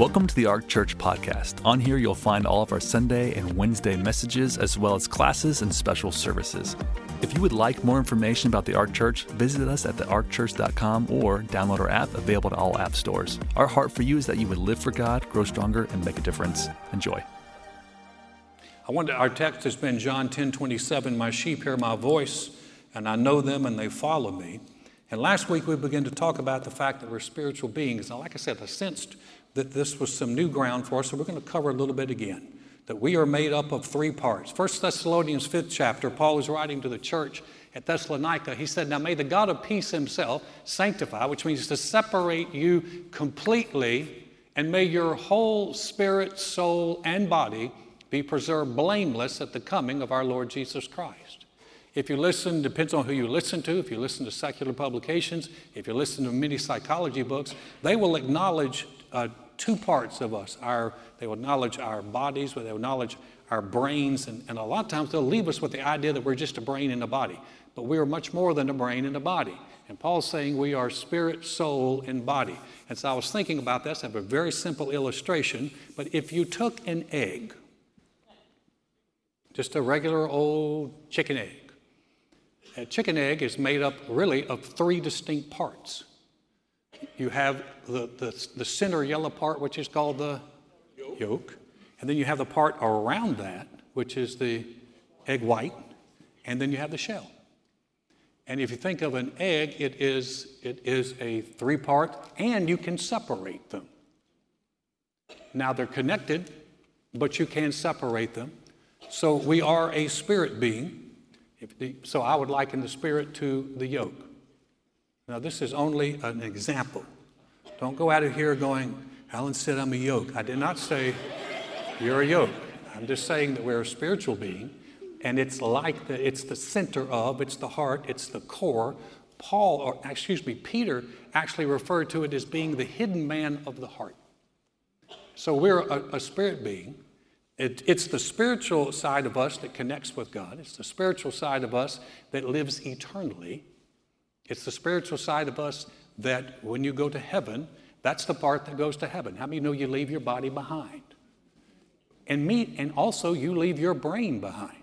Welcome to the Ark Church podcast. On here, you'll find all of our Sunday and Wednesday messages, as well as classes and special services. If you would like more information about the Ark Church, visit us at thearkchurch.com or download our app available to all app stores. Our heart for you is that you would live for God, grow stronger, and make a difference. Enjoy. I wonder, our text has been John 10 27. My sheep hear my voice, and I know them, and they follow me. And last week we began to talk about the fact that we're spiritual beings. Now, like I said, I sensed that this was some new ground for us, so we're going to cover a little bit again. That we are made up of three parts. First Thessalonians 5th chapter, Paul is writing to the church at Thessalonica. He said, Now may the God of peace himself sanctify, which means to separate you completely, and may your whole spirit, soul, and body be preserved blameless at the coming of our Lord Jesus Christ. If you listen, depends on who you listen to. If you listen to secular publications, if you listen to many psychology books, they will acknowledge uh, two parts of us. Our, they will acknowledge our bodies, but they will acknowledge our brains, and, and a lot of times they'll leave us with the idea that we're just a brain and a body. But we are much more than a brain and a body. And Paul's saying we are spirit, soul, and body. And so I was thinking about this. I have a very simple illustration. But if you took an egg, just a regular old chicken egg, a chicken egg is made up really of three distinct parts you have the, the, the center yellow part, which is called the yolk. yolk. And then you have the part around that, which is the egg white. And then you have the shell. And if you think of an egg, it is, it is a three part, and you can separate them. Now they're connected, but you can separate them. So we are a spirit being. So I would liken the spirit to the yolk. Now, this is only an example. Don't go out of here going, Alan said I'm a yolk. I did not say you're a yolk. I'm just saying that we're a spiritual being, and it's like the, it's the center of, it's the heart, it's the core. Paul, or excuse me, Peter actually referred to it as being the hidden man of the heart. So we're a, a spirit being. It, it's the spiritual side of us that connects with God. It's the spiritual side of us that lives eternally. It's the spiritual side of us that when you go to heaven, that's the part that goes to heaven. How many know you leave your body behind? And me, and also you leave your brain behind.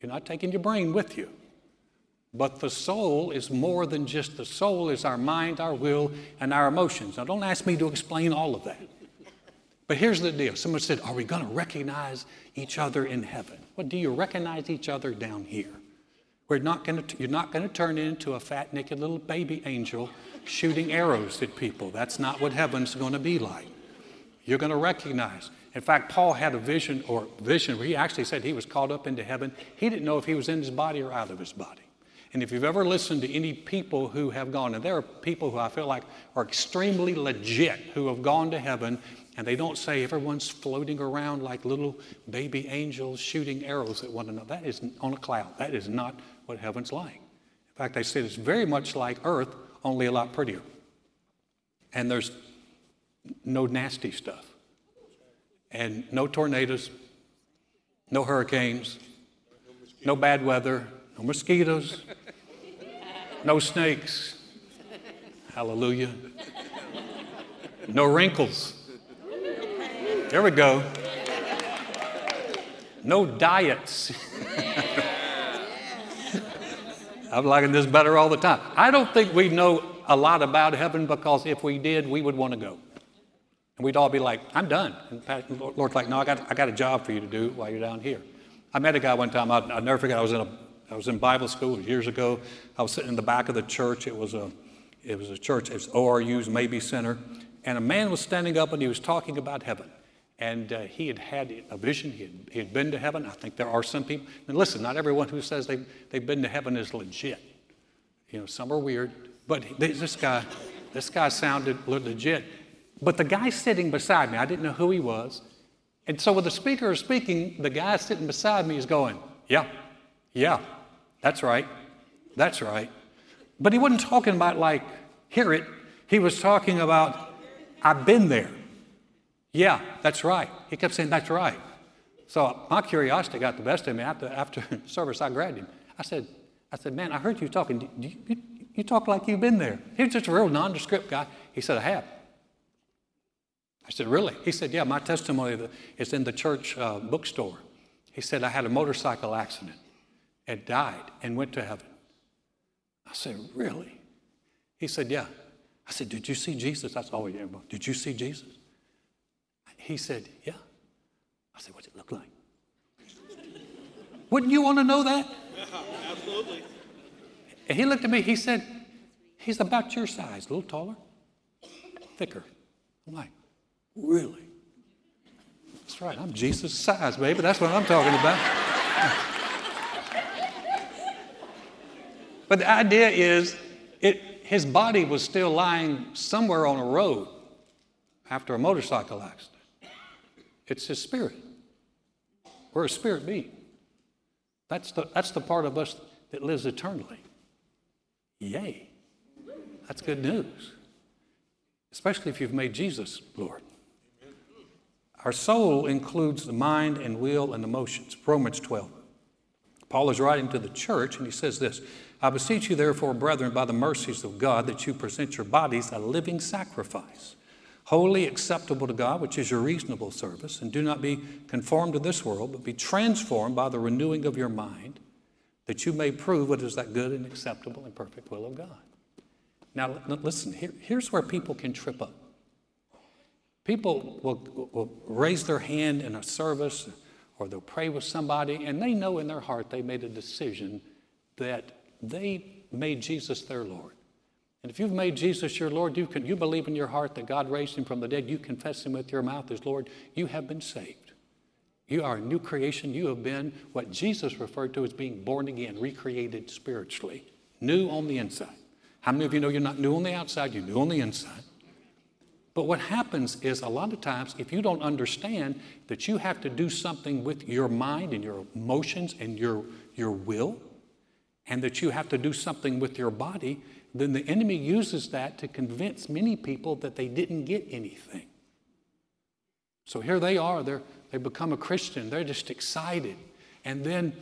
You're not taking your brain with you. But the soul is more than just the soul is our mind, our will, and our emotions. Now don't ask me to explain all of that. But here's the deal. Someone said, Are we going to recognize each other in heaven? Well, do you recognize each other down here? We're not gonna, you're not going to turn into a fat, naked little baby angel shooting arrows at people. That's not what heaven's going to be like. You're going to recognize. In fact, Paul had a vision or vision where he actually said he was called up into heaven. He didn't know if he was in his body or out of his body. And if you've ever listened to any people who have gone, and there are people who I feel like are extremely legit who have gone to heaven, and they don't say everyone's floating around like little baby angels shooting arrows at one another. That is on a cloud. That is not what heaven's like. In fact, they said it's very much like earth, only a lot prettier. And there's no nasty stuff. And no tornadoes, no hurricanes, no bad weather, no mosquitoes, no snakes. Hallelujah. No wrinkles. There we go. No diets. I'm liking this better all the time. I don't think we know a lot about heaven because if we did, we would want to go. And we'd all be like, I'm done. And Lord's like, no, I got, I got a job for you to do while you're down here. I met a guy one time, I'll, I'll never forget, I was in a I was in Bible school years ago. I was sitting in the back of the church. It was a, it was a church, it was ORU's Mabee Center. And a man was standing up and he was talking about heaven. And uh, he had had a vision. He had, he had been to heaven. I think there are some people. And listen, not everyone who says they've, they've been to heaven is legit. You know, some are weird. But this guy, this guy sounded legit. But the guy sitting beside me, I didn't know who he was. And so when the speaker is speaking, the guy sitting beside me is going, Yeah, yeah, that's right, that's right. But he wasn't talking about like, hear it. He was talking about, I've been there. Yeah, that's right. He kept saying, That's right. So my curiosity got the best of me. After, after service, I grabbed him. I said, I said, Man, I heard you talking. Do you, you, you talk like you've been there. He was just a real nondescript guy. He said, I have. I said, Really? He said, Yeah, my testimony is in the church uh, bookstore. He said, I had a motorcycle accident and died and went to heaven. I said, Really? He said, Yeah. I said, Did you see Jesus? That's all he ever. Did you see Jesus? He said, Yeah. I said, What's it look like? Wouldn't you want to know that? Yeah, absolutely. And he looked at me, he said, He's about your size, a little taller, thicker. I'm like, Really? That's right, I'm Jesus' size, baby. That's what I'm talking about. but the idea is, it, his body was still lying somewhere on a road after a motorcycle accident. It's his spirit. We're a spirit being. That's the, that's the part of us that lives eternally. Yay. That's good news. Especially if you've made Jesus Lord. Our soul includes the mind and will and emotions. Romans 12. Paul is writing to the church and he says this I beseech you, therefore, brethren, by the mercies of God, that you present your bodies a living sacrifice, wholly acceptable to God, which is your reasonable service, and do not be conformed to this world, but be transformed by the renewing of your mind, that you may prove what is that good and acceptable and perfect will of God. Now, listen, here, here's where people can trip up. People will, will raise their hand in a service or they'll pray with somebody, and they know in their heart they made a decision that they made Jesus their Lord. And if you've made Jesus your Lord, you, can, you believe in your heart that God raised him from the dead, you confess him with your mouth as Lord, you have been saved. You are a new creation. You have been what Jesus referred to as being born again, recreated spiritually, new on the inside. How many of you know you're not new on the outside, you're new on the inside? But what happens is a lot of times, if you don't understand that you have to do something with your mind and your emotions and your, your will, and that you have to do something with your body, then the enemy uses that to convince many people that they didn't get anything. So here they are, they're, they become a Christian, they're just excited. And then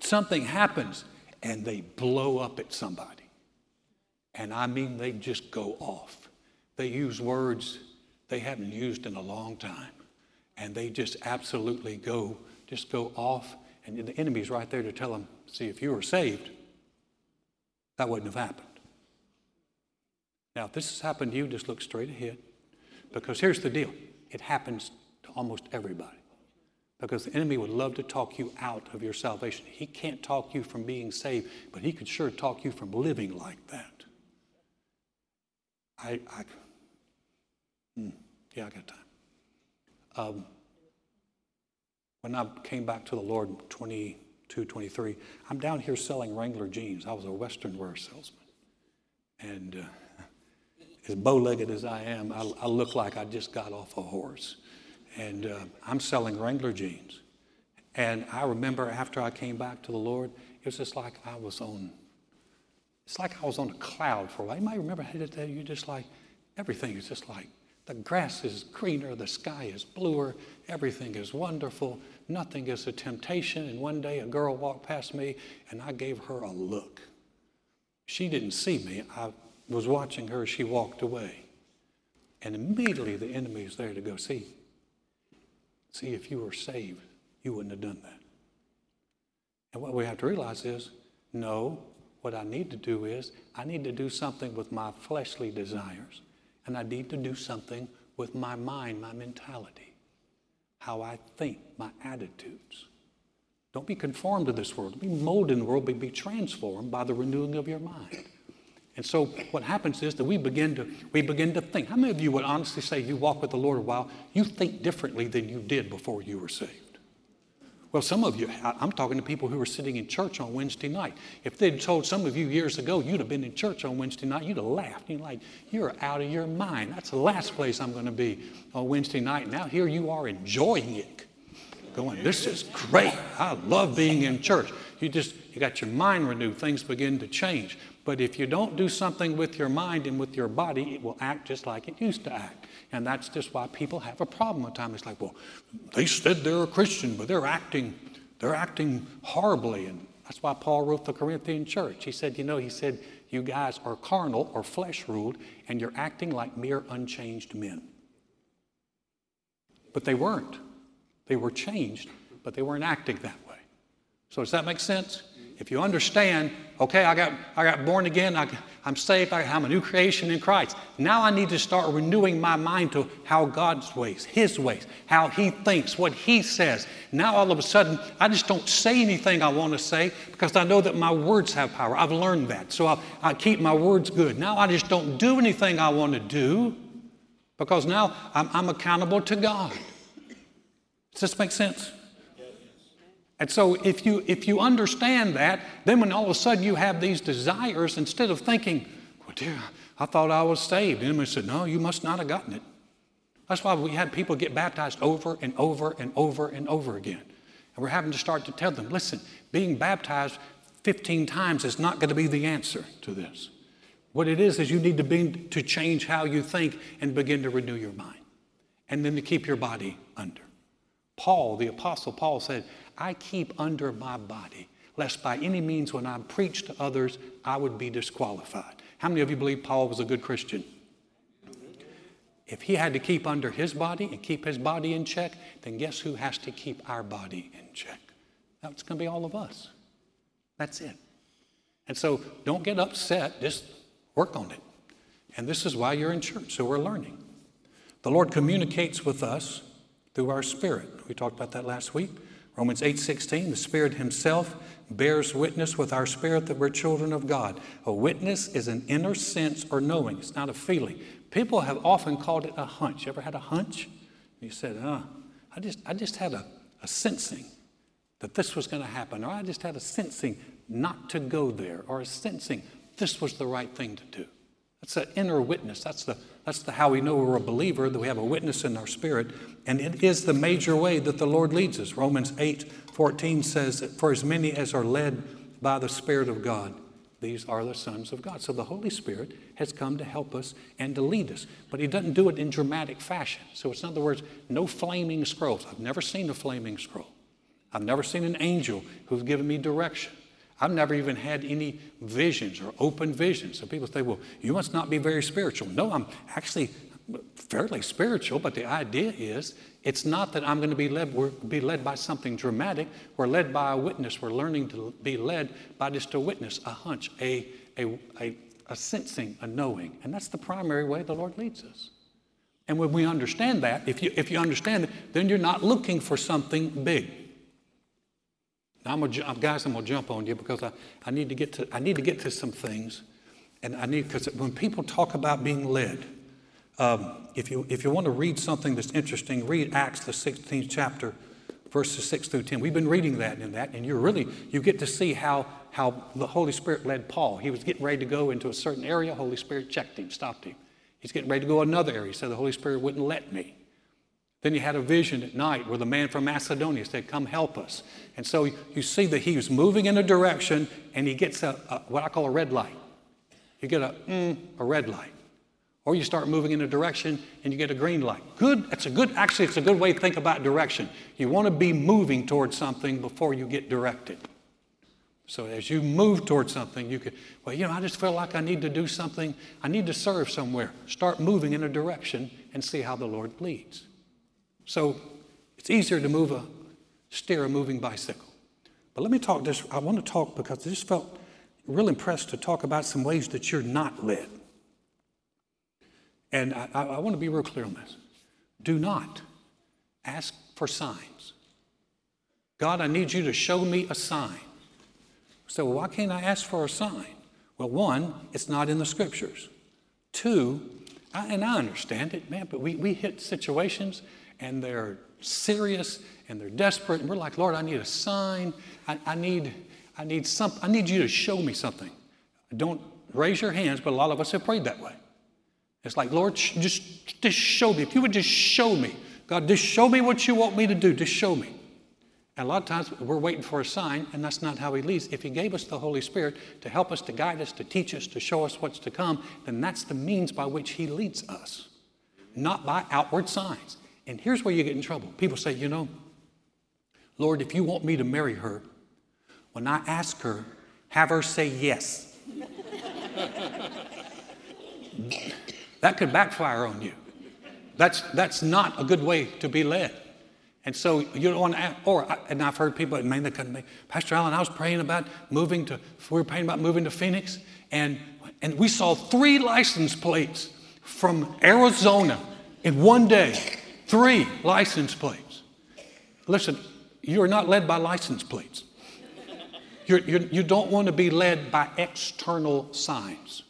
something happens and they blow up at somebody. And I mean, they just go off. They use words they haven't used in a long time. And they just absolutely go, just go off. And the enemy's right there to tell them, see, if you were saved, that wouldn't have happened. Now, if this has happened to you, just look straight ahead. Because here's the deal it happens to almost everybody. Because the enemy would love to talk you out of your salvation. He can't talk you from being saved, but he could sure talk you from living like that. I, I hmm, yeah, I got time. Um, when I came back to the Lord in 22, 23, I'm down here selling Wrangler jeans. I was a Western wear salesman. And uh, as bow legged as I am, I, I, look like I just got off a horse. And uh, I'm selling Wrangler jeans. And I remember after I came back to the Lord, it was just like I was on it's like I was on a cloud for a while. You might remember I had to you just like everything is just like the grass is greener, the sky is bluer, everything is wonderful, nothing is a temptation. And one day a girl walked past me and I gave her a look. She didn't see me. I was watching her, as she walked away. And immediately the enemy is there to go, see, see, if you were saved, you wouldn't have done that. And what we have to realize is no, what I need to do is, I need to do something with my fleshly desires, and I need to do something with my mind, my mentality, how I think, my attitudes. Don't be conformed to this world. Be molded in the world, but be transformed by the renewing of your mind. And so what happens is that we begin to we begin to think. How many of you would honestly say you walk with the Lord a while, you think differently than you did before you were saved? Well, some of you, I'm talking to people who were sitting in church on Wednesday night. If they'd told some of you years ago you'd have been in church on Wednesday night, you'd have laughed. You're like, you're out of your mind. That's the last place I'm going to be on Wednesday night. Now here you are enjoying it. Going, this is great. I love being in church. You just, you got your mind renewed. Things begin to change. But if you don't do something with your mind and with your body, it will act just like it used to act. And that's just why people have a problem with time. It's like, well, they said they're a Christian, but they're acting, they're acting horribly. And that's why Paul wrote the Corinthian church. He said, you know, he said, you guys are carnal or flesh ruled, and you're acting like mere unchanged men. but they weren't. They were changed, but they weren't acting that way. So, does that make sense? If you understand, okay, I got, I got born again, I, am saved, I, I'm a new creation in Christ. Now I need to start renewing my mind to how God's ways, His ways, how He thinks, what He says. Now all of a sudden, I just don't say anything I want to say because I know that my words have power. I've learned that. So I, I keep my words good. Now I just don't do anything I want to do because now I'm, I'm accountable to God. Does this make sense? And so if you if you understand that, then when all of a sudden you have these desires, instead of thinking, well, dear, I thought I was saved. And they said, No, you must not have gotten it. That's why we had people get baptized over and over and over and over again. And we're having to start to tell them, listen, being baptized 15 times is not going to be the answer to this. What it is is you need to be to change how you think and begin to renew your mind. And then to keep your body under. Paul, the apostle Paul said, I keep under my body, lest by any means when I preach to others, I would be disqualified. How many of you believe Paul was a good Christian? If he had to keep under his body and keep his body in check, then guess who has to keep our body in check? That's going to be all of us. That's it. And so don't get upset, just work on it. And this is why you're in church, so we're learning. The Lord communicates with us through our spirit. We talked about that last week. Romans 8:16, the Spirit himself bears witness with our spirit that we're children of God. A witness is an inner sense or knowing. It's not a feeling. People have often called it a hunch. You ever had a hunch? You said, "Ah, oh, I just I just had a, a sensing that this was going to happen, or I just had a sensing not to go there, or a sensing this was the right thing to do." That's an inner witness. That's the that's the how we know we're a believer, that we have a witness in our spirit. And it is the major way that the Lord leads us. Romans 8 14 says that for as many as are led by the Spirit of God, these are the sons of God. So the Holy Spirit has come to help us and to lead us. But He doesn't do it in dramatic fashion. So it's in other words, no flaming scrolls. I've never seen a flaming scroll. I've never seen an angel who's given me direction. I've never even had any visions or open visions. So people say, well, you must not be very spiritual. No, I'm actually fairly spiritual, but the idea is it's not that I'm going to be led, we're be led by something dramatic. We're led by a witness. We're learning to be led by just a witness, a hunch, a, a, a, a sensing, a knowing. And that's the primary way the Lord leads us. And when we understand that, if you, if you understand it, then you're not looking for something big. Now, I'm gonna, guys, I'm going to jump on you because I, I, need to get to, I need to get to some things. And I need, because when people talk about being led, um, if, you, if you want to read something that's interesting, read Acts, the 16th chapter, verses 6 through 10. We've been reading that in that, and you really, you get to see how, how the Holy Spirit led Paul. He was getting ready to go into a certain area, Holy Spirit checked him, stopped him. He's getting ready to go another area. He said, the Holy Spirit wouldn't let me. Then you had a vision at night where the man from Macedonia said, Come help us. And so you see that he was moving in a direction and he gets a, a what I call a red light. You get a, mm, a red light. Or you start moving in a direction and you get a green light. Good, it's a good, actually, it's a good way to think about direction. You want to be moving towards something before you get directed. So as you move towards something, you could, well, you know, I just feel like I need to do something. I need to serve somewhere. Start moving in a direction and see how the Lord leads. So it's easier to move a steer a moving bicycle. But let me talk this. I want to talk because I just felt real impressed to talk about some ways that you're not led. And I, I want to be real clear on this. Do not ask for signs. God, I need you to show me a sign. So, why can't I ask for a sign? Well, one, it's not in the scriptures. Two, I, and I understand it, man, but we, we hit situations and they're serious and they're desperate. And we're like, Lord, I need a sign. I, I need, I need some, I need you to show me something. Don't raise your hands, but a lot of us have prayed that way. It's like, Lord, just, just show me. If you would just show me. God, just show me what you want me to do. Just show me. And a lot of times we're waiting for a sign, and that's not how He leads. If He gave us the Holy Spirit to help us, to guide us, to teach us, to show us what's to come, then that's the means by which He leads us, not by outward signs. And here's where you get in trouble. People say, you know, Lord, if you want me to marry her, when I ask her, have her say yes. that could backfire on you. That's, that's not a good way to be led. And so you don't want to, or, and I've heard people, man, they to me, Pastor Alan, I was praying about moving to, we were praying about moving to Phoenix, and, and we saw three license plates from Arizona in one day. Three license plates. Listen, you're not led by license plates. You're, you're, you do not want to be led by external signs.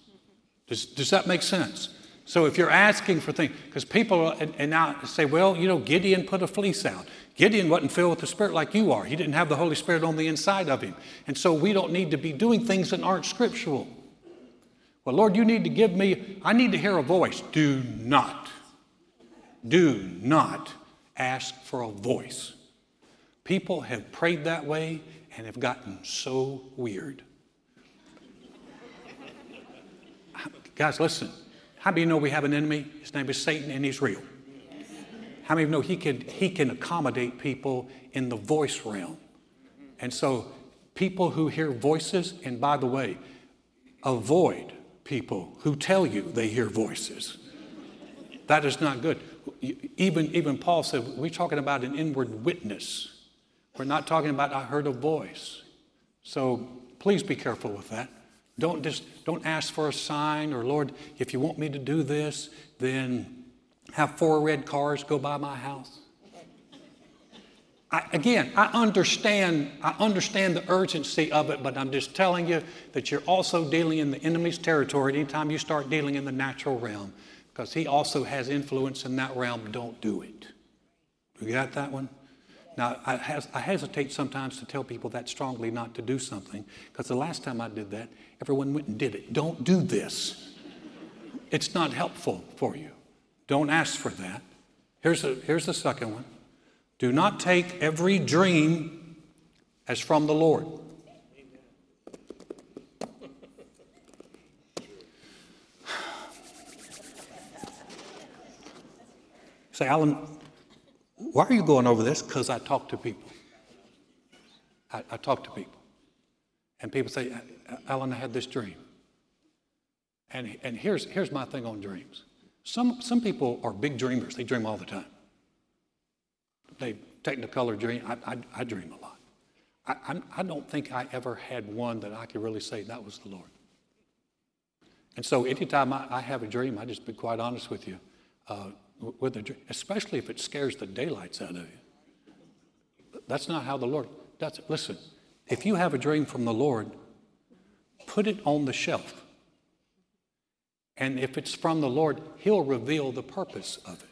Does, does that make sense? So if you're asking for things, because people and, and now say, well, you know, Gideon put a fleece out. Gideon wasn't filled with the Spirit like you are. He didn't have the Holy Spirit on the inside of him. And so we don't need to be doing things that aren't scriptural. Well, Lord, you need to give me, I need to hear a voice. Do not, do not ask for a voice. People have prayed that way and have gotten so weird. Guys, listen. How of you know we have an enemy? His name is Satan and he's real. How many of you know he can, he can accommodate people in the voice realm? And so, people who hear voices, and by the way, avoid people who tell you they hear voices. That is not good. Even, even Paul said, we're talking about an inward witness. We're not talking about I heard a voice. So please be careful with that. Don't just don't ask for a sign or Lord, if you want me to do this, then have four red cars go by my house. I, again, I understand, I understand the urgency of it, but I'm just telling you that you're also dealing in the enemy's territory anytime you start dealing in the natural realm, because he also has influence in that realm. Don't do it. You got that one? Now, I, has, I, hesitate sometimes to tell people that strongly not to do something because the last time I did that, everyone went and did it. Don't do this. It's not helpful for you. Don't ask for that. Here's, a, here's the second one do not take every dream as from the Lord. Say, Alan, why are you going over this? Because I talk to people. I, I, talk to people. And people say, Alan, I had this dream. And, and here's, here's my thing on dreams. Some, some people are big dreamers, they dream all the time. They technicolor dream. I, I, I dream a lot. I, I, I don't think I ever had one that I could really say that was the Lord. And so anytime I, I have a dream, I just be quite honest with you. Uh, with a especially if it scares the daylights out of you. That's not how the Lord does it. Listen, if you have a dream from the Lord, put it on the shelf. And if it's from the Lord, He'll reveal the purpose of it.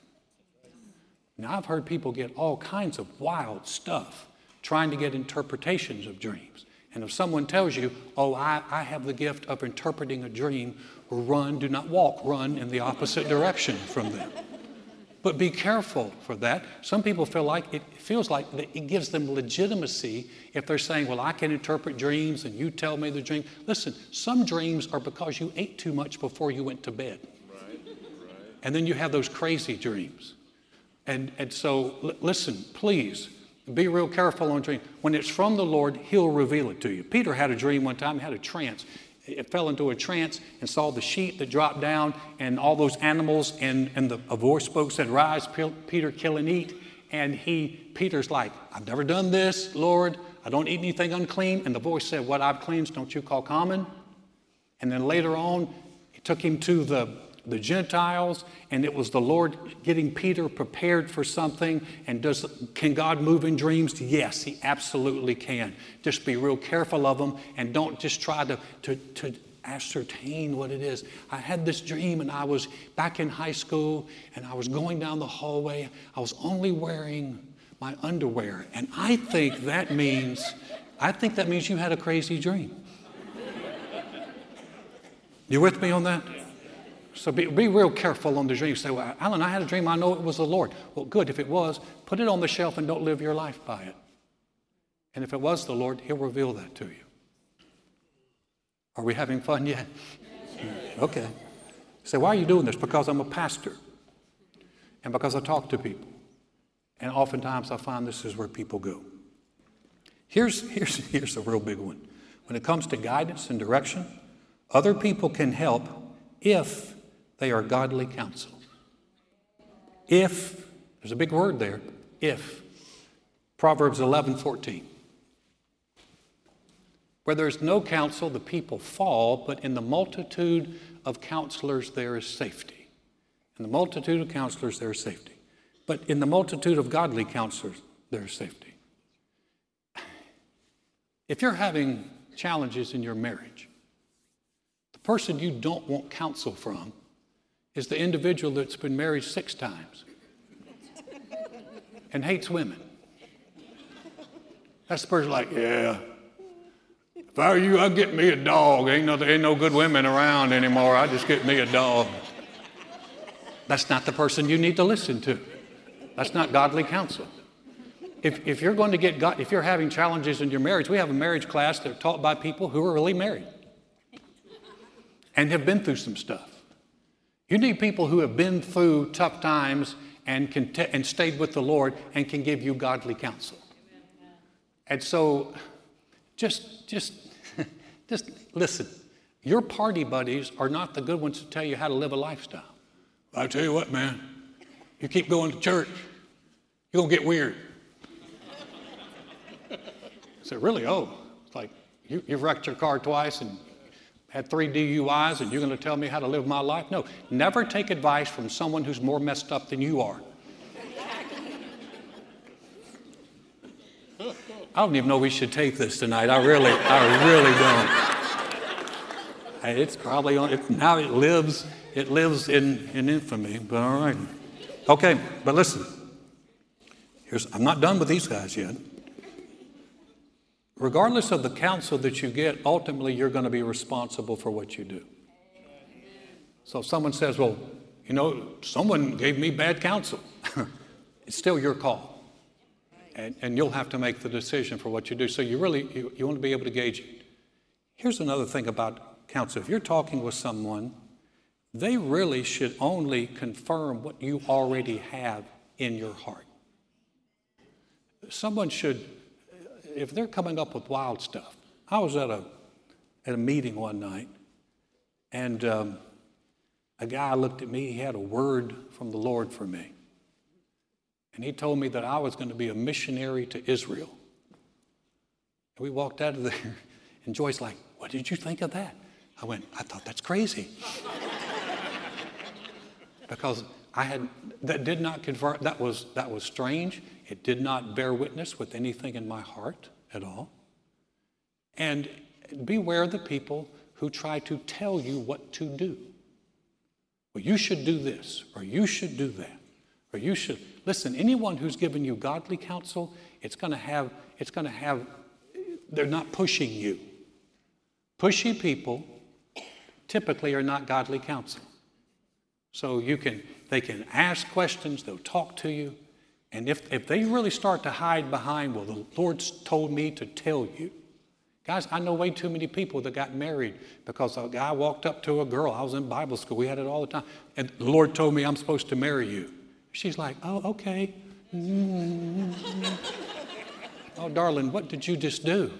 Now, I've heard people get all kinds of wild stuff trying to get interpretations of dreams. And if someone tells you, oh, I, I have the gift of interpreting a dream, run, do not walk, run in the opposite direction from them. But be careful for that. Some people feel like it feels like it gives them legitimacy if they're saying, Well, I can interpret dreams and you tell me the dream. Listen, some dreams are because you ate too much before you went to bed. Right, right. And then you have those crazy dreams. And, and so, l- listen, please be real careful on dreams. When it's from the Lord, He'll reveal it to you. Peter had a dream one time, he had a trance it fell into a trance and saw the sheet that dropped down and all those animals and, and the, a voice spoke said rise peter kill and eat. And he peter's like i've never done this lord. I don't eat anything unclean. And the voice said what i've cleansed don't you call common. And then later on it took him to the the Gentiles, and it was the Lord getting Peter prepared for something. And does can God move in dreams? Yes, He absolutely can. Just be real careful of them, and don't just try to to, to ascertain what it is. I had this dream, and I was back in high school, and I was going down the hallway. I was only wearing my underwear, and I think that means I think that means you had a crazy dream. You with me on that? So be, be real careful on the dream. You say, well, Alan, I had a dream. I know it was the Lord. Well, good. If it was, put it on the shelf and don't live your life by it. And if it was the Lord, He'll reveal that to you. Are we having fun yet? Okay. Say, why are you doing this? Because I'm a pastor and because I talk to people. And oftentimes I find this is where people go. Here's, here's, here's a real big one. When it comes to guidance and direction, other people can help if they are godly counsel. if, there's a big word there, if. Proverbs 11, 14. Where there is no counsel, the people fall, but in the multitude of counselors there is safety. In the multitude of counselors there is safety. But in the multitude of godly counselors there is safety. If you're having challenges in your marriage, the person you don't want counsel from is the individual that's been married six times and hates women. That's the person like, yeah, if I were you, I'd get me a dog. Ain't no, there ain't no good women around anymore. I'd just get me a dog. That's not the person you need to listen to. That's not godly counsel. If, if you're going to get, God, if you're having challenges in your marriage, we have a marriage class that's taught by people who are really married and have been through some stuff. You need people who have been through tough times and, can t- and stayed with the Lord and can give you godly counsel. And so just, just, just listen. Your party buddies are not the good ones to tell you how to live a lifestyle. I tell you what, man, you keep going to church, you're going to get weird. I said, really? Oh, it's like you, you've wrecked your car twice and had three DUIs, and you're going to tell me how to live my life? No, never take advice from someone who's more messed up than you are. I don't even know we should take this tonight. I really, I really don't. It's probably on, it, now it lives, it lives in, in infamy, but all right. Okay, but listen. Here's, I'm not done with these guys yet. Regardless of the counsel that you get, ultimately you're going to be responsible for what you do. So if someone says, well, you know, someone gave me bad counsel, it's still your call and, and you'll have to make the decision for what you do. So you really you, you want to be able to gauge it. Here's another thing about counsel. If you're talking with someone, they really should only confirm what you already have in your heart. Someone should, if they're coming up with wild stuff. I was at a at a meeting one night, and um, a guy looked at me. He had a word from the Lord for me. And he told me that I was going to be a missionary to Israel. And we walked out of there, and Joy's like, What did you think of that? I went, I thought that's crazy. because I had, that did not confirm, that was, that was strange. It did not bear witness with anything in my heart at all. And beware the people who try to tell you what to do. Well, you should do this, or you should do that, or you should. Listen, anyone who's given you godly counsel, it's to have, it's going to have, they're not pushing you. Pushy people typically are not godly counsel. So you can, they can ask questions, they'll talk to you. And if, if they really start to hide behind, well, the Lord's told me to tell you. Guys, I know way too many people that got married because a guy walked up to a girl. I was in Bible school, we had it all the time. And the Lord told me I'm supposed to marry you. She's like, oh, okay. Mm-hmm. oh, darling, what did you just do?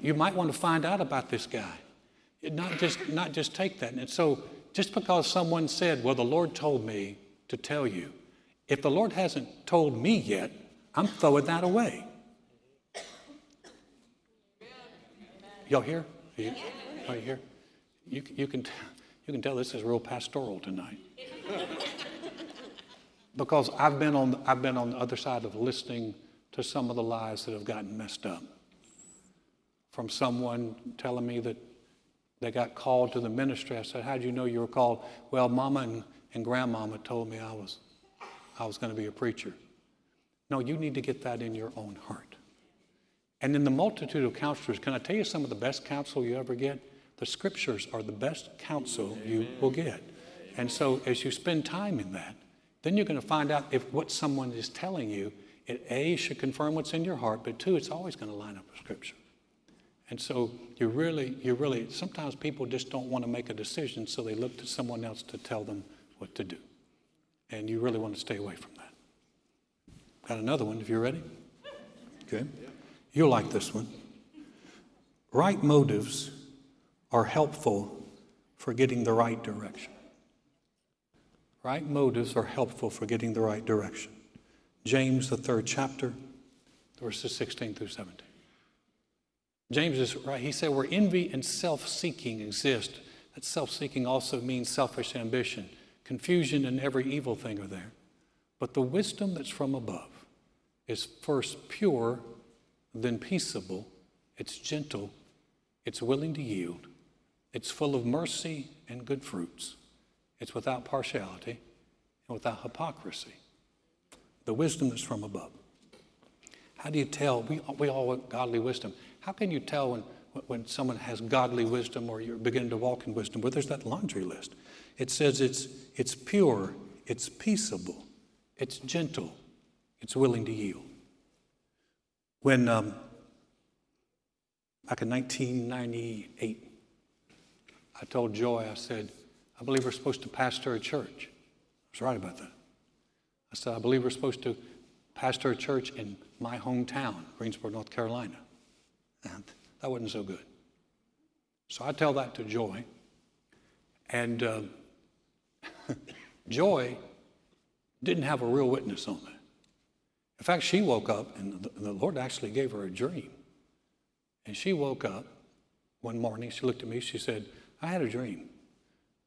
You might want to find out about this guy. Not just, not just take that. And so, just because someone said, well, the Lord told me to tell you, if the Lord hasn't told me yet, I'm throwing that away. Y'all here? Are you, are you here? You, you, can, you can tell this is real pastoral tonight because I've been on I've been on the other side of listening to some of the lies that have gotten messed up. From someone telling me that they got called to the ministry. I said, How'd you know you were called? Well, mama and, and grandmama told me I was I was going to be a preacher. No, you need to get that in your own heart. And in the multitude of counselors, can I tell you some of the best counsel you ever get? The scriptures are the best counsel you will get. And so as you spend time in that, then you're going to find out if what someone is telling you, it A, should confirm what's in your heart, but two, it's always going to line up with Scripture. And so you really, you really, sometimes people just don't want to make a decision, so they look to someone else to tell them what to do. And you really want to stay away from that. Got another one if you're ready? Okay. You'll like this one. Right motives are helpful for getting the right direction Right motives are helpful for getting the right direction. James, the third chapter, verses 16 through 17. James is right. He said, where envy and self seeking exist, that self seeking also means selfish ambition. Confusion and every evil thing are there. But the wisdom that's from above is first pure, then peaceable, it's gentle, it's willing to yield, it's full of mercy and good fruits, it's without partiality and without hypocrisy. The wisdom that's from above. How do you tell? We, we all want godly wisdom. How can you tell when, when someone has godly wisdom or you're beginning to walk in wisdom? Well, there's that laundry list. It says it's, it's pure, it's peaceable, it's gentle, it's willing to yield. When, um, back in 1998, I told Joy, I said, I believe we're supposed to pastor a church. I was right about that. I said, I believe we're supposed to pastor a church in my hometown, Greensboro, North Carolina. That wasn't so good. So I tell that to Joy. And uh, Joy didn't have a real witness on that. In fact, she woke up, and the, the Lord actually gave her a dream. And she woke up one morning, she looked at me, she said, I had a dream.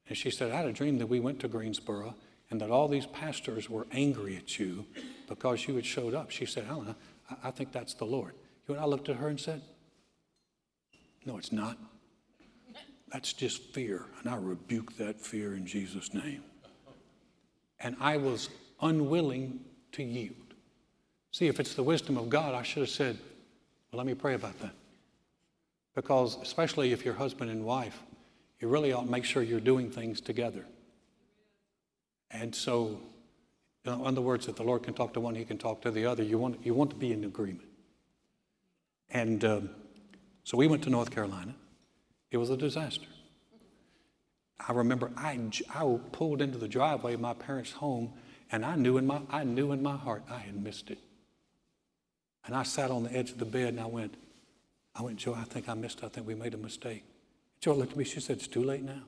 And she said, I had a dream that we went to Greensboro and that all these pastors were angry at you because you had showed up. She said, Alan, I, I think that's the Lord. You and I looked at her and said, No, it's not. That's just fear. And I rebuke that fear in Jesus' name. And I was unwilling to yield. See, if it's the wisdom of God, I should have said, Well, let me pray about that. Because, especially if you're husband and wife, you really ought to make sure you're doing things together. And so, in other words, if the Lord can talk to one, He can talk to the other. You want, you want to be in agreement. And um, so we went to North Carolina. It was a disaster. I remember I, I pulled into the driveway of my parents' home, and I knew in my I knew in my heart I had missed it. And I sat on the edge of the bed and I went, I went, Joy, I think I missed. It. I think we made a mistake. Joy looked at me. She said, "It's too late now."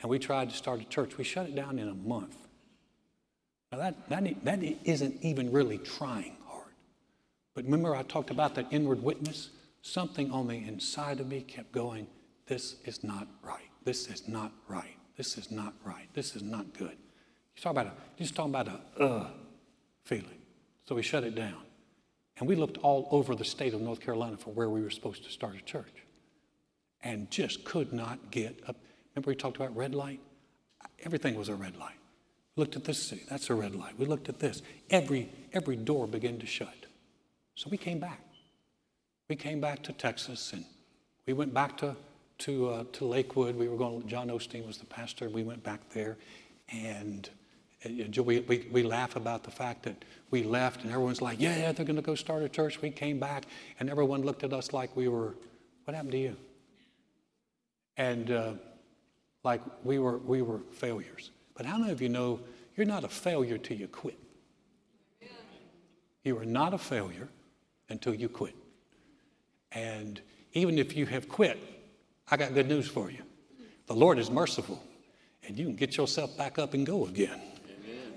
And we tried to start a church. We shut it down in a month. Now that that that isn't even really trying hard. But remember, I talked about that inward witness. Something on the inside of me kept going. This is not right. This is not right. This is not right. This is not good. You talk about a, you just talking about a uh feeling. So we shut it down. And we looked all over the state of North Carolina for where we were supposed to start a church. And just could not get up. Remember we talked about red light? Everything was a red light. We looked at this city, that's a red light. We looked at this. Every every door began to shut. So we came back. We came back to Texas and we went back to to, uh, to Lakewood. We were going, John Osteen was the pastor. We went back there and we, we, we laugh about the fact that we left and everyone's like, yeah, yeah, they're going to go start a church. We came back and everyone looked at us like we were, what happened to you? And uh, like we were, we were failures. But how many of you know you're not a failure till you quit? You are not a failure until you quit. And even if you have quit, I got good news for you. The Lord is merciful, and you can get yourself back up and go again. Amen.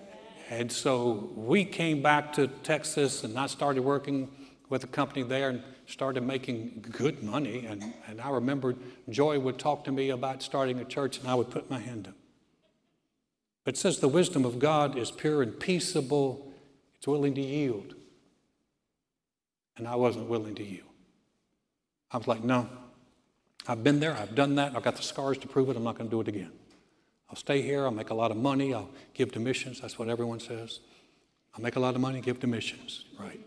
And so we came back to Texas, and I started working with a company there and started making good money. And, and I remember Joy would talk to me about starting a church, and I would put my hand up. But it says the wisdom of God is pure and peaceable, it's willing to yield. And I wasn't willing to yield. I was like, no, I've been there, I've done that, I've got the scars to prove it, I'm not going to do it again. I'll stay here, I'll make a lot of money, I'll give to missions, that's what everyone says. I'll make a lot of money, give to missions, right?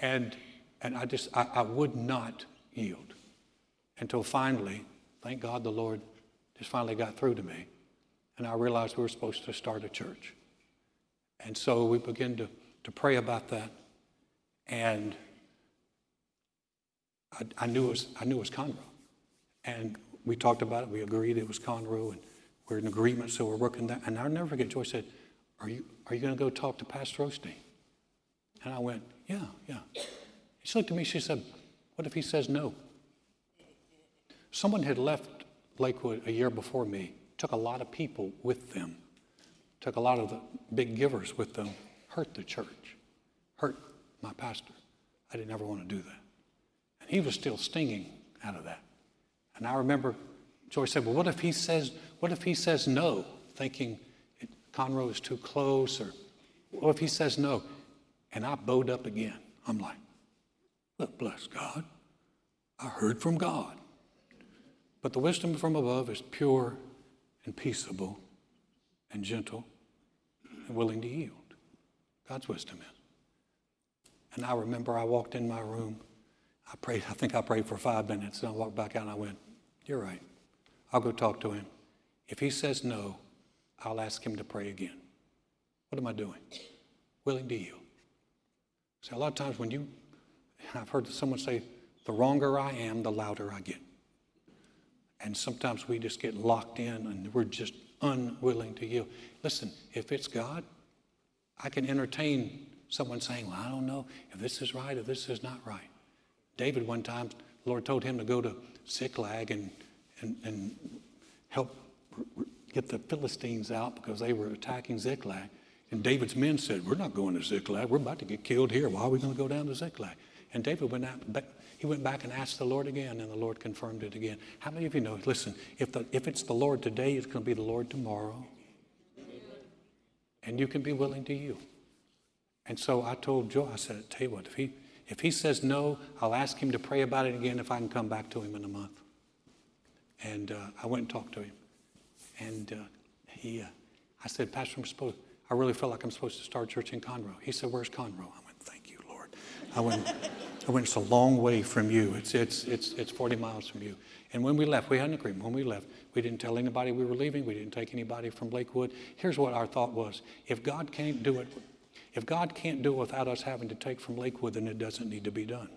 And, and I just, I, I would not yield until finally, thank God the Lord just finally got through to me. And I realized we were supposed to start a church. And so we began to, to pray about that. And I, I, knew it was, I knew it was Conroe. And we talked about it. We agreed it was Conroe, and we're in agreement, so we're working that. And I'll never forget, Joy said, Are you, are you going to go talk to Pastor Osteen? And I went, Yeah, yeah. She looked at me, she said, What if he says no? Someone had left Lakewood a year before me, took a lot of people with them, took a lot of the big givers with them, hurt the church, hurt my pastor. I didn't ever want to do that. He was still stinging out of that. And I remember Joy said, Well, what if he says, what if he says no, thinking it, Conroe is too close, or what if he says no? And I bowed up again. I'm like, Look, bless God. I heard from God. But the wisdom from above is pure and peaceable and gentle and willing to yield. God's wisdom is. And I remember I walked in my room. I prayed, I think I prayed for five minutes, and I walked back out and I went, You're right. I'll go talk to him. If he says no, I'll ask him to pray again. What am I doing? Willing to yield. See, a lot of times when you, I've heard someone say, the wronger I am, the louder I get. And sometimes we just get locked in and we're just unwilling to yield. Listen, if it's God, I can entertain someone saying, Well, I don't know if this is right or this is not right. David, one time, the Lord told him to go to Ziklag and, and, and help get the Philistines out because they were attacking Ziklag. And David's men said, We're not going to Ziklag. We're about to get killed here. Why are we going to go down to Ziklag? And David went out, he went back and asked the Lord again, and the Lord confirmed it again. How many of you know? Listen, if, the, if it's the Lord today, it's going to be the Lord tomorrow. And you can be willing to yield. And so I told Joe, I said, tell you what, if he, if he says no, I'll ask him to pray about it again if I can come back to him in a month. And uh, I went and talked to him. And uh, he, uh, I said, Pastor, I'm supposed, I really feel like I'm supposed to start church in Conroe. He said, Where's Conroe? I went, Thank you, Lord. I went, I went, It's a long way from you. It's, it's, it's, it's 40 miles from you. And when we left, we had an agreement. When we left, we didn't tell anybody we were leaving. We didn't take anybody from Lakewood. Here's what our thought was if God can't do it, if God can't do it without us having to take from Lakewood, then it doesn't need to be done.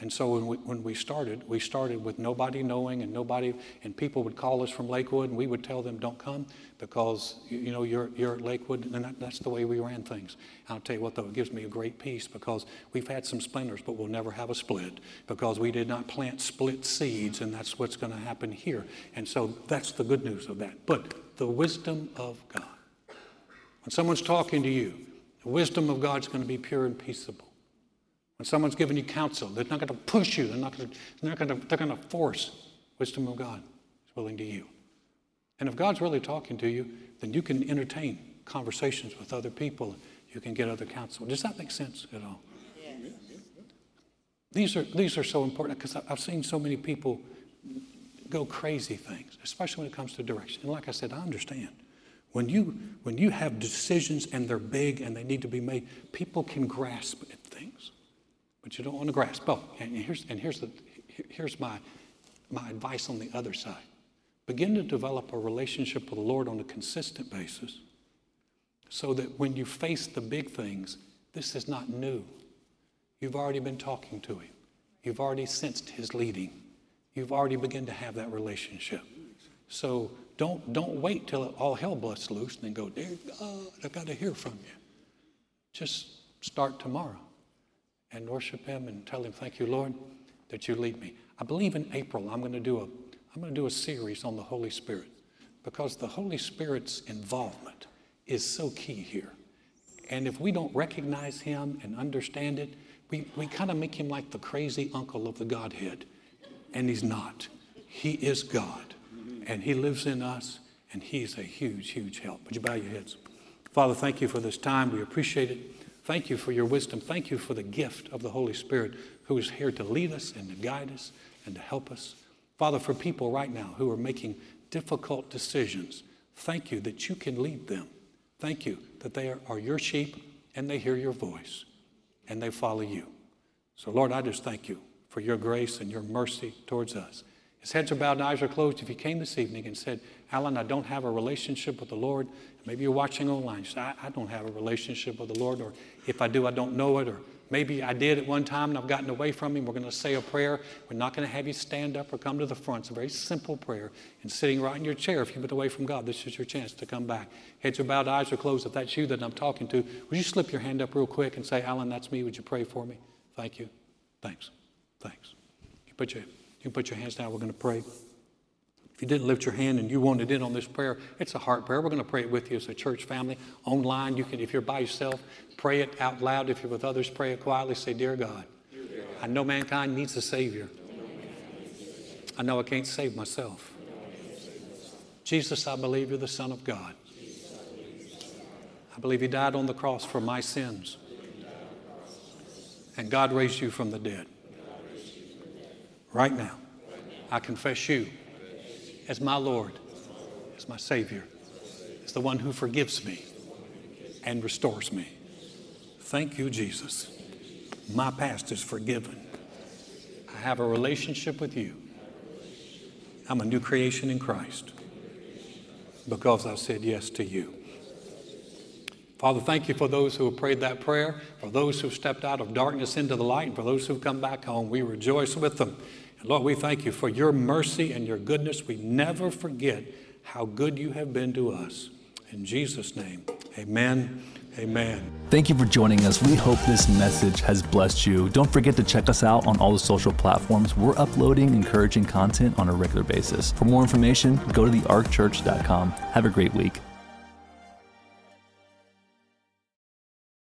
And so when we, when we started, we started with nobody knowing and nobody, and people would call us from Lakewood and we would tell them, don't come because, you know, you're, you're at Lakewood. And that, that's the way we ran things. I'll tell you what, though, it gives me a great peace because we've had some splinters, but we'll never have a split because we did not plant split seeds, and that's what's going to happen here. And so that's the good news of that. But the wisdom of God. When someone's talking to you, the wisdom of God is going to be pure and peaceable. When someone's giving you counsel, they're not going to push you. They're not going to, they're not going to, they're going to force. Wisdom of God is willing to you. And if God's really talking to you, then you can entertain conversations with other people. You can get other counsel. Does that make sense at all? Yes. These are, these are so important because I've seen so many people go crazy things, especially when it comes to direction. And like I said, I understand. When you, when you have decisions and they're big and they need to be made, people can grasp at things but you don't want to grasp. Oh, and here's, and here's, the, here's my, my advice on the other side. Begin to develop a relationship with the Lord on a consistent basis so that when you face the big things, this is not new. You've already been talking to Him, you've already sensed His leading, you've already begun to have that relationship. So don't, don't wait till all hell busts loose and then go, Dear God, I've got to hear from you. Just start tomorrow and worship Him and tell Him, Thank you, Lord, that you lead me. I believe in April I'm going to do a I'm going to do a series on the Holy Spirit because the Holy Spirit's involvement is so key here. And if we don't recognize Him and understand it, we, we kind of make Him like the crazy uncle of the Godhead. And He's not. He is God. And He lives in us, and He's a huge, huge help. Would you bow your heads? Father, thank you for this time. We appreciate it. Thank you for your wisdom. Thank you for the gift of the Holy Spirit who is here to lead us and to guide us and to help us. Father, for people right now who are making difficult decisions, thank you that you can lead them. Thank you that they are, are your sheep and they hear your voice and they follow you. So, Lord, I just thank you for your grace and your mercy towards us. His heads are bowed and eyes are closed. If you came this evening and said, Alan, I don't have a relationship with the Lord, maybe you're watching online, you say, I, I don't have a relationship with the Lord, or if I do, I don't know it, or maybe I did at one time and I've gotten away from Him. We're going to say a prayer. We're not going to have you stand up or come to the front. It's a very simple prayer. And sitting right in your chair, if you've been away from God, this is your chance to come back. Heads are bowed, eyes are closed. If that's you that I'm talking to, would you slip your hand up real quick and say, Alan, that's me. Would you pray for me? Thank you. Thanks. Thanks. You put your, you can put your hands down. We're going to pray. If you didn't lift your hand and you wanted in on this prayer, it's a heart prayer. We're going to pray it with you as a church family. Online, you can, if you're by yourself, pray it out loud. If you're with others, pray it quietly. Say, Dear God, I know mankind needs a Savior. I know I can't save myself. Jesus, I believe you're the Son of God. I believe you died on the cross for my sins. And God raised you from the dead. Right now, I confess you as my Lord, as my Savior, as the one who forgives me and restores me. Thank you, Jesus. My past is forgiven. I have a relationship with you. I'm a new creation in Christ because I said yes to you. Father, thank you for those who have prayed that prayer, for those who have stepped out of darkness into the light, and for those who've come back home. We rejoice with them. And Lord, we thank you for your mercy and your goodness. We never forget how good you have been to us. In Jesus' name, amen. Amen. Thank you for joining us. We hope this message has blessed you. Don't forget to check us out on all the social platforms. We're uploading encouraging content on a regular basis. For more information, go to thearkchurch.com. Have a great week.